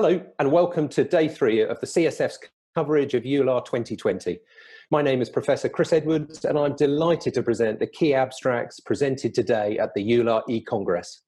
Hello, and welcome to day three of the CSF's coverage of EULAR 2020. My name is Professor Chris Edwards, and I'm delighted to present the key abstracts presented today at the EULAR e-Congress.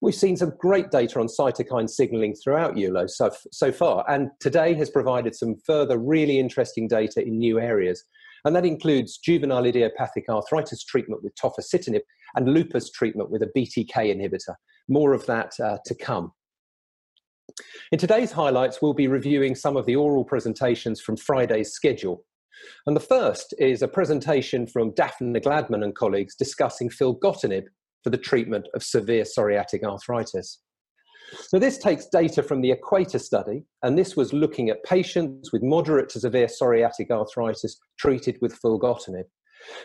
We've seen some great data on cytokine signaling throughout EULAR so, so far, and today has provided some further really interesting data in new areas. And that includes juvenile idiopathic arthritis treatment with tofacitinib and lupus treatment with a BTK inhibitor. More of that uh, to come. In today's highlights, we'll be reviewing some of the oral presentations from Friday's schedule. And the first is a presentation from Daphne Gladman and colleagues discussing filgotinib for the treatment of severe psoriatic arthritis. Now, this takes data from the Equator study, and this was looking at patients with moderate to severe psoriatic arthritis treated with filgotinib.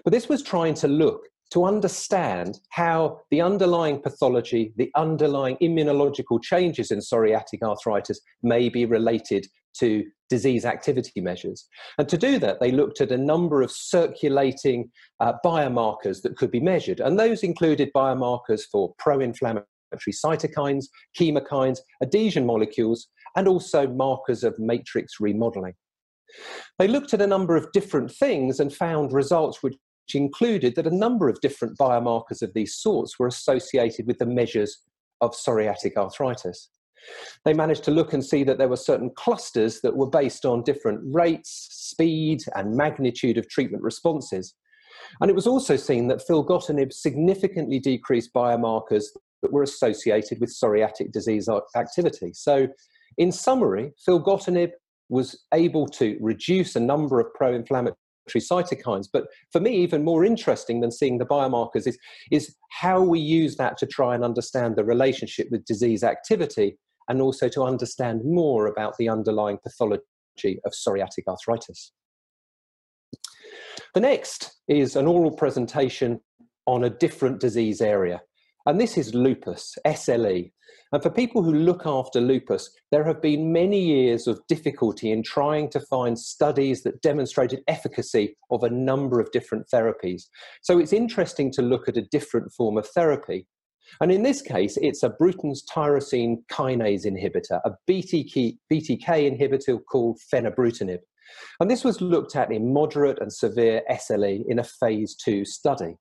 But this was trying to look to understand how the underlying pathology, the underlying immunological changes in psoriatic arthritis may be related to disease activity measures. And to do that, they looked at a number of circulating uh, biomarkers that could be measured. And those included biomarkers for pro inflammatory cytokines, chemokines, adhesion molecules, and also markers of matrix remodeling. They looked at a number of different things and found results which included that a number of different biomarkers of these sorts were associated with the measures of psoriatic arthritis. They managed to look and see that there were certain clusters that were based on different rates, speed, and magnitude of treatment responses. And it was also seen that filgotinib significantly decreased biomarkers that were associated with psoriatic disease activity. So, in summary, filgotinib was able to reduce a number of pro inflammatory cytokines. But for me, even more interesting than seeing the biomarkers is, is how we use that to try and understand the relationship with disease activity and also to understand more about the underlying pathology of psoriatic arthritis. The next is an oral presentation on a different disease area. And this is lupus, SLE. And for people who look after lupus, there have been many years of difficulty in trying to find studies that demonstrated efficacy of a number of different therapies. So it's interesting to look at a different form of therapy. And in this case, it's a Bruton's tyrosine kinase inhibitor, a BTK, BTK inhibitor called fenebrutinib. And this was looked at in moderate and severe SLE in a phase two study.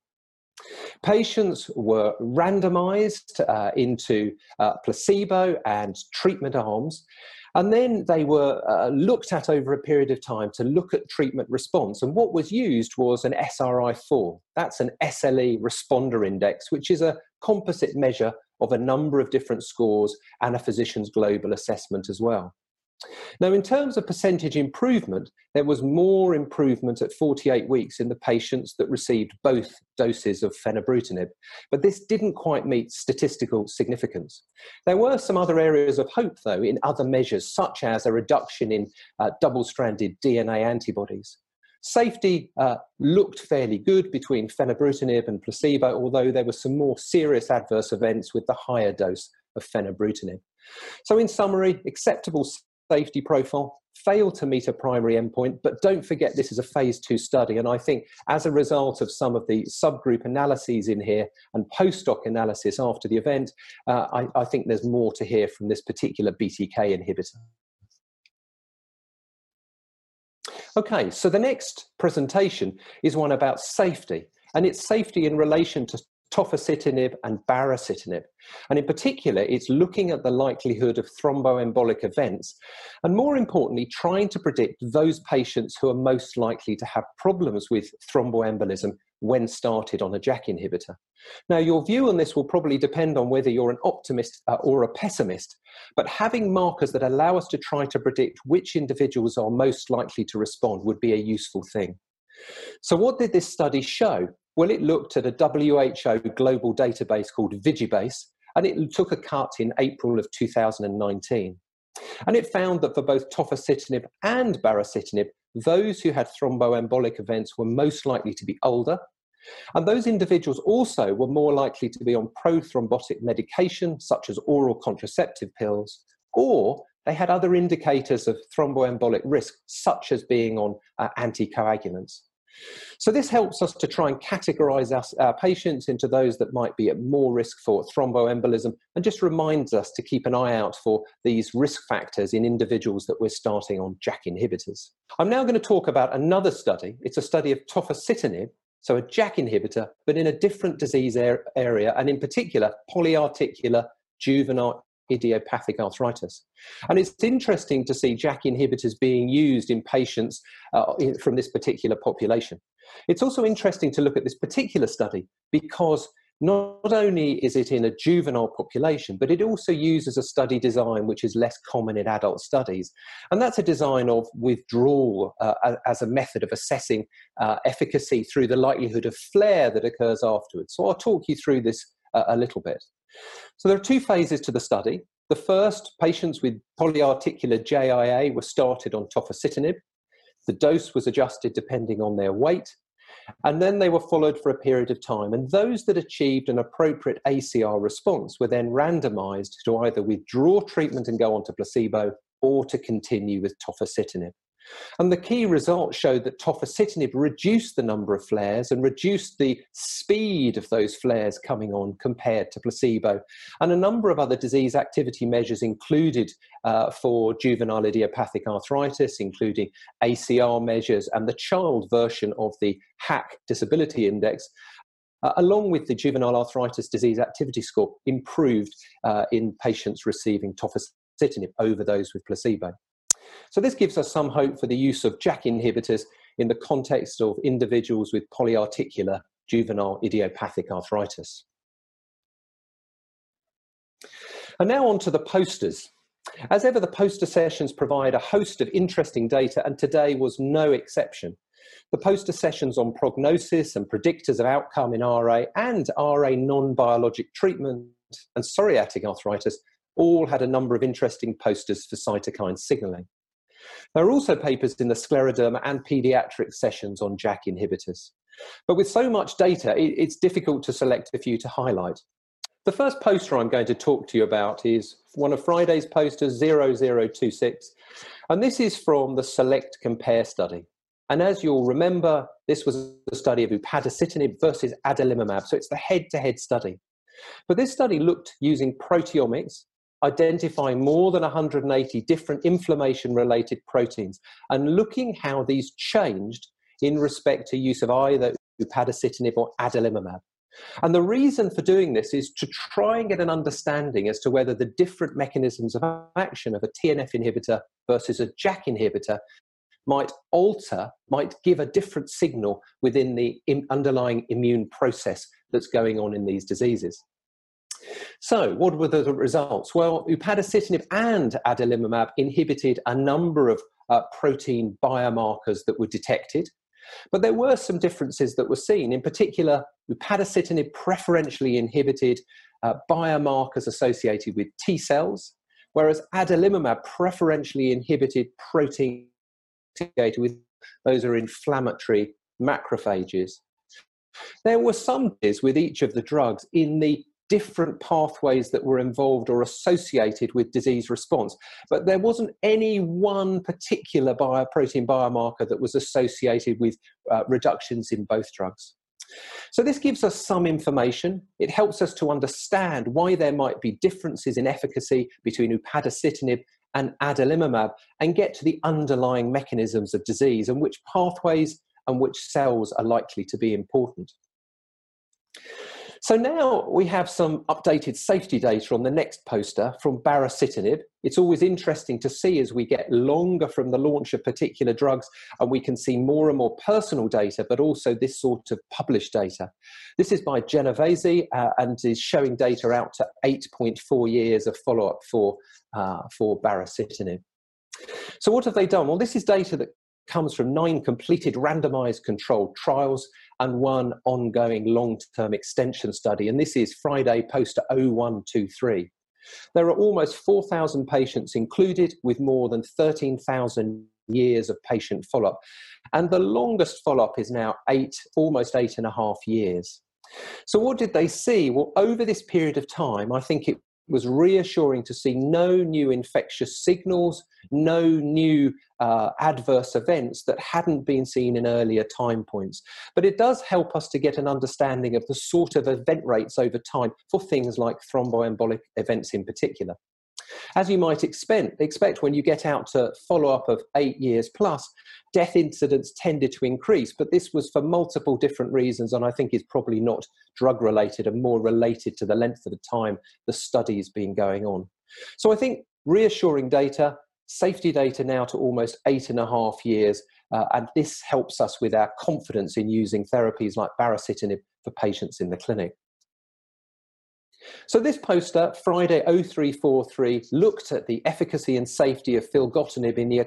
Patients were randomized uh, into uh, placebo and treatment arms, and then they were uh, looked at over a period of time to look at treatment response. And what was used was an SRI4. That's an SLE responder index, which is a composite measure of a number of different scores and a physician's global assessment as well. Now, in terms of percentage improvement, there was more improvement at 48 weeks in the patients that received both doses of fenebrutinib, but this didn't quite meet statistical significance. There were some other areas of hope, though, in other measures, such as a reduction in uh, double stranded DNA antibodies. Safety uh, looked fairly good between fenebrutinib and placebo, although there were some more serious adverse events with the higher dose of fenebrutinib. So, in summary, acceptable safety profile, failed to meet a primary endpoint, but don't forget this is a phase two study. And I think as a result of some of the subgroup analyses in here and post hoc analysis after the event, uh, I, I think there's more to hear from this particular BTK inhibitor. Okay, so the next presentation is one about safety, and it's safety in relation to tofacitinib and baricitinib. And in particular, it's looking at the likelihood of thromboembolic events, and more importantly, trying to predict those patients who are most likely to have problems with thromboembolism when started on a JAK inhibitor. Now, your view on this will probably depend on whether you're an optimist uh, or a pessimist, but having markers that allow us to try to predict which individuals are most likely to respond would be a useful thing. So, what did this study show? Well, it looked at a WHO global database called Vigibase, and it took a cut in April of 2019. And it found that for both tofacitinib and baricitinib, those who had thromboembolic events were most likely to be older. And those individuals also were more likely to be on prothrombotic medication, such as oral contraceptive pills, or they had other indicators of thromboembolic risk, such as being on uh, anticoagulants. So this helps us to try and categorize us, our patients into those that might be at more risk for thromboembolism and just reminds us to keep an eye out for these risk factors in individuals that we're starting on JAK inhibitors. I'm now going to talk about another study. It's a study of tofacitinib, so a JAK inhibitor, but in a different disease area, and in particular, polyarticular juvenile idiopathic arthritis. And it's interesting to see JAK inhibitors being used in patients uh, from this particular population. It's also interesting to look at this particular study because not only is it in a juvenile population, but it also uses a study design which is less common in adult studies. And that's a design of withdrawal uh, as a method of assessing uh, efficacy through the likelihood of flare that occurs afterwards. So I'll talk you through this uh, a little bit. So there are two phases to the study. The first, patients with polyarticular JIA were started on tofacitinib. The dose was adjusted depending on their weight, and then they were followed for a period of time. And those that achieved an appropriate ACR response were then randomized to either withdraw treatment and go on to placebo or to continue with tofacitinib. And the key results showed that tofacitinib reduced the number of flares and reduced the speed of those flares coming on compared to placebo. And a number of other disease activity measures included uh, for juvenile idiopathic arthritis, including ACR measures and the child version of the HAQ disability index, uh, along with the juvenile arthritis disease activity score, improved uh, in patients receiving tofacitinib over those with placebo. So this gives us some hope for the use of JAK inhibitors in the context of individuals with polyarticular juvenile idiopathic arthritis. And now on to the posters. As ever, the poster sessions provide a host of interesting data, and today was no exception. The poster sessions on prognosis and predictors of outcome in RA and RA non biologic treatment and psoriatic arthritis all had a number of interesting posters for cytokine signaling. There are also papers in the scleroderma and pediatric sessions on JAK inhibitors. But with so much data, it's difficult to select a few to highlight. The first poster I'm going to talk to you about is one of Friday's posters 0026, and this is from the Select Compare study. And as you'll remember, this was the study of upadacitinib versus adalimumab, so it's the head to head study. But this study looked using proteomics identifying more than 180 different inflammation related proteins and looking how these changed in respect to use of either upadacitinib or adalimumab. And the reason for doing this is to try and get an understanding as to whether the different mechanisms of action of a TNF inhibitor versus a JAK inhibitor might alter, might give a different signal within the underlying immune process that's going on in these diseases. So, what were the results? Well, upadacitinib and adalimumab inhibited a number of uh, protein biomarkers that were detected, but there were some differences that were seen. In particular, upadacitinib preferentially inhibited uh, biomarkers associated with T cells, whereas adalimumab preferentially inhibited protein associated with those are inflammatory macrophages. There were some differences with each of the drugs in the different pathways that were involved or associated with disease response. But there wasn't any one particular bio, protein biomarker that was associated with uh, reductions in both drugs. So, this gives us some information. It helps us to understand why there might be differences in efficacy between upadacitinib and adalimumab and get to the underlying mechanisms of disease and which pathways and which cells are likely to be important. So now we have some updated safety data on the next poster from baricitinib. It's always interesting to see as we get longer from the launch of particular drugs and we can see more and more personal data, but also this sort of published data. This is by Genovese uh, and is showing data out to 8.4 years of follow-up for, uh, for baricitinib. So what have they done? Well, this is data that comes from nine completed randomized controlled trials and one ongoing long term extension study. And this is Friday poster 0123. There are almost 4,000 patients included with more than 13,000 years of patient follow up. And the longest follow up is now eight, almost eight and a half years. So, what did they see? Well, over this period of time, I think it was reassuring to see no new infectious signals, no new uh, adverse events that hadn't been seen in earlier time points. But it does help us to get an understanding of the sort of event rates over time for things like thromboembolic events in particular. As you might expect, expect when you get out to follow up of eight years plus, death incidents tended to increase, but this was for multiple different reasons, and I think is probably not drug related and more related to the length of the time the study's been going on. So I think reassuring data, safety data now to almost eight and a half years, uh, and this helps us with our confidence in using therapies like baricitinib for patients in the clinic. So this poster, Friday 0343, looked at the efficacy and safety of filgotinib in the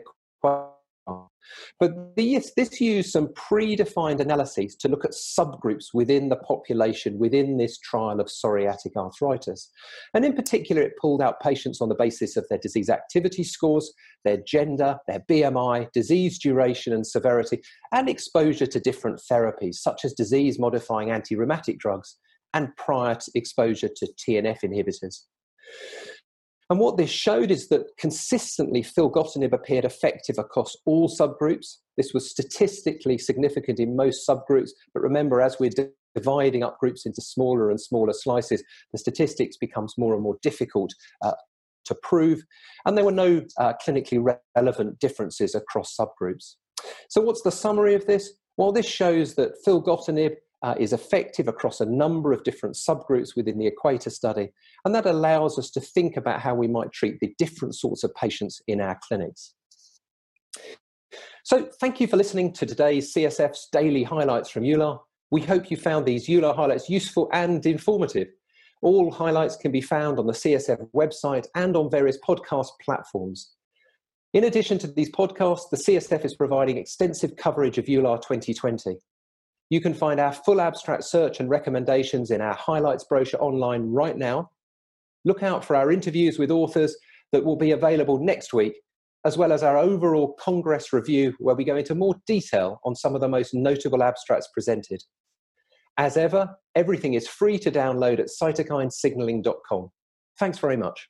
but this, this used some predefined analyses to look at subgroups within the population within this trial of psoriatic arthritis. And in particular, it pulled out patients on the basis of their disease activity scores, their gender, their BMI, disease duration and severity, and exposure to different therapies, such as disease modifying anti rheumatic drugs and prior to exposure to TNF inhibitors. And what this showed is that consistently filgotinib appeared effective across all subgroups. This was statistically significant in most subgroups, but remember, as we're dividing up groups into smaller and smaller slices, the statistics becomes more and more difficult uh, to prove. And there were no uh, clinically relevant differences across subgroups. So what's the summary of this? Well, this shows that filgotinib uh, is effective across a number of different subgroups within the Equator study, and that allows us to think about how we might treat the different sorts of patients in our clinics. So, thank you for listening to today's CSF's daily highlights from EULAR. We hope you found these EULAR highlights useful and informative. All highlights can be found on the CSF website and on various podcast platforms. In addition to these podcasts, the CSF is providing extensive coverage of EULAR 2020. You can find our full abstract search and recommendations in our highlights brochure online right now. Look out for our interviews with authors that will be available next week, as well as our overall Congress review, where we go into more detail on some of the most notable abstracts presented. As ever, everything is free to download at cytokinesignaling.com. Thanks very much.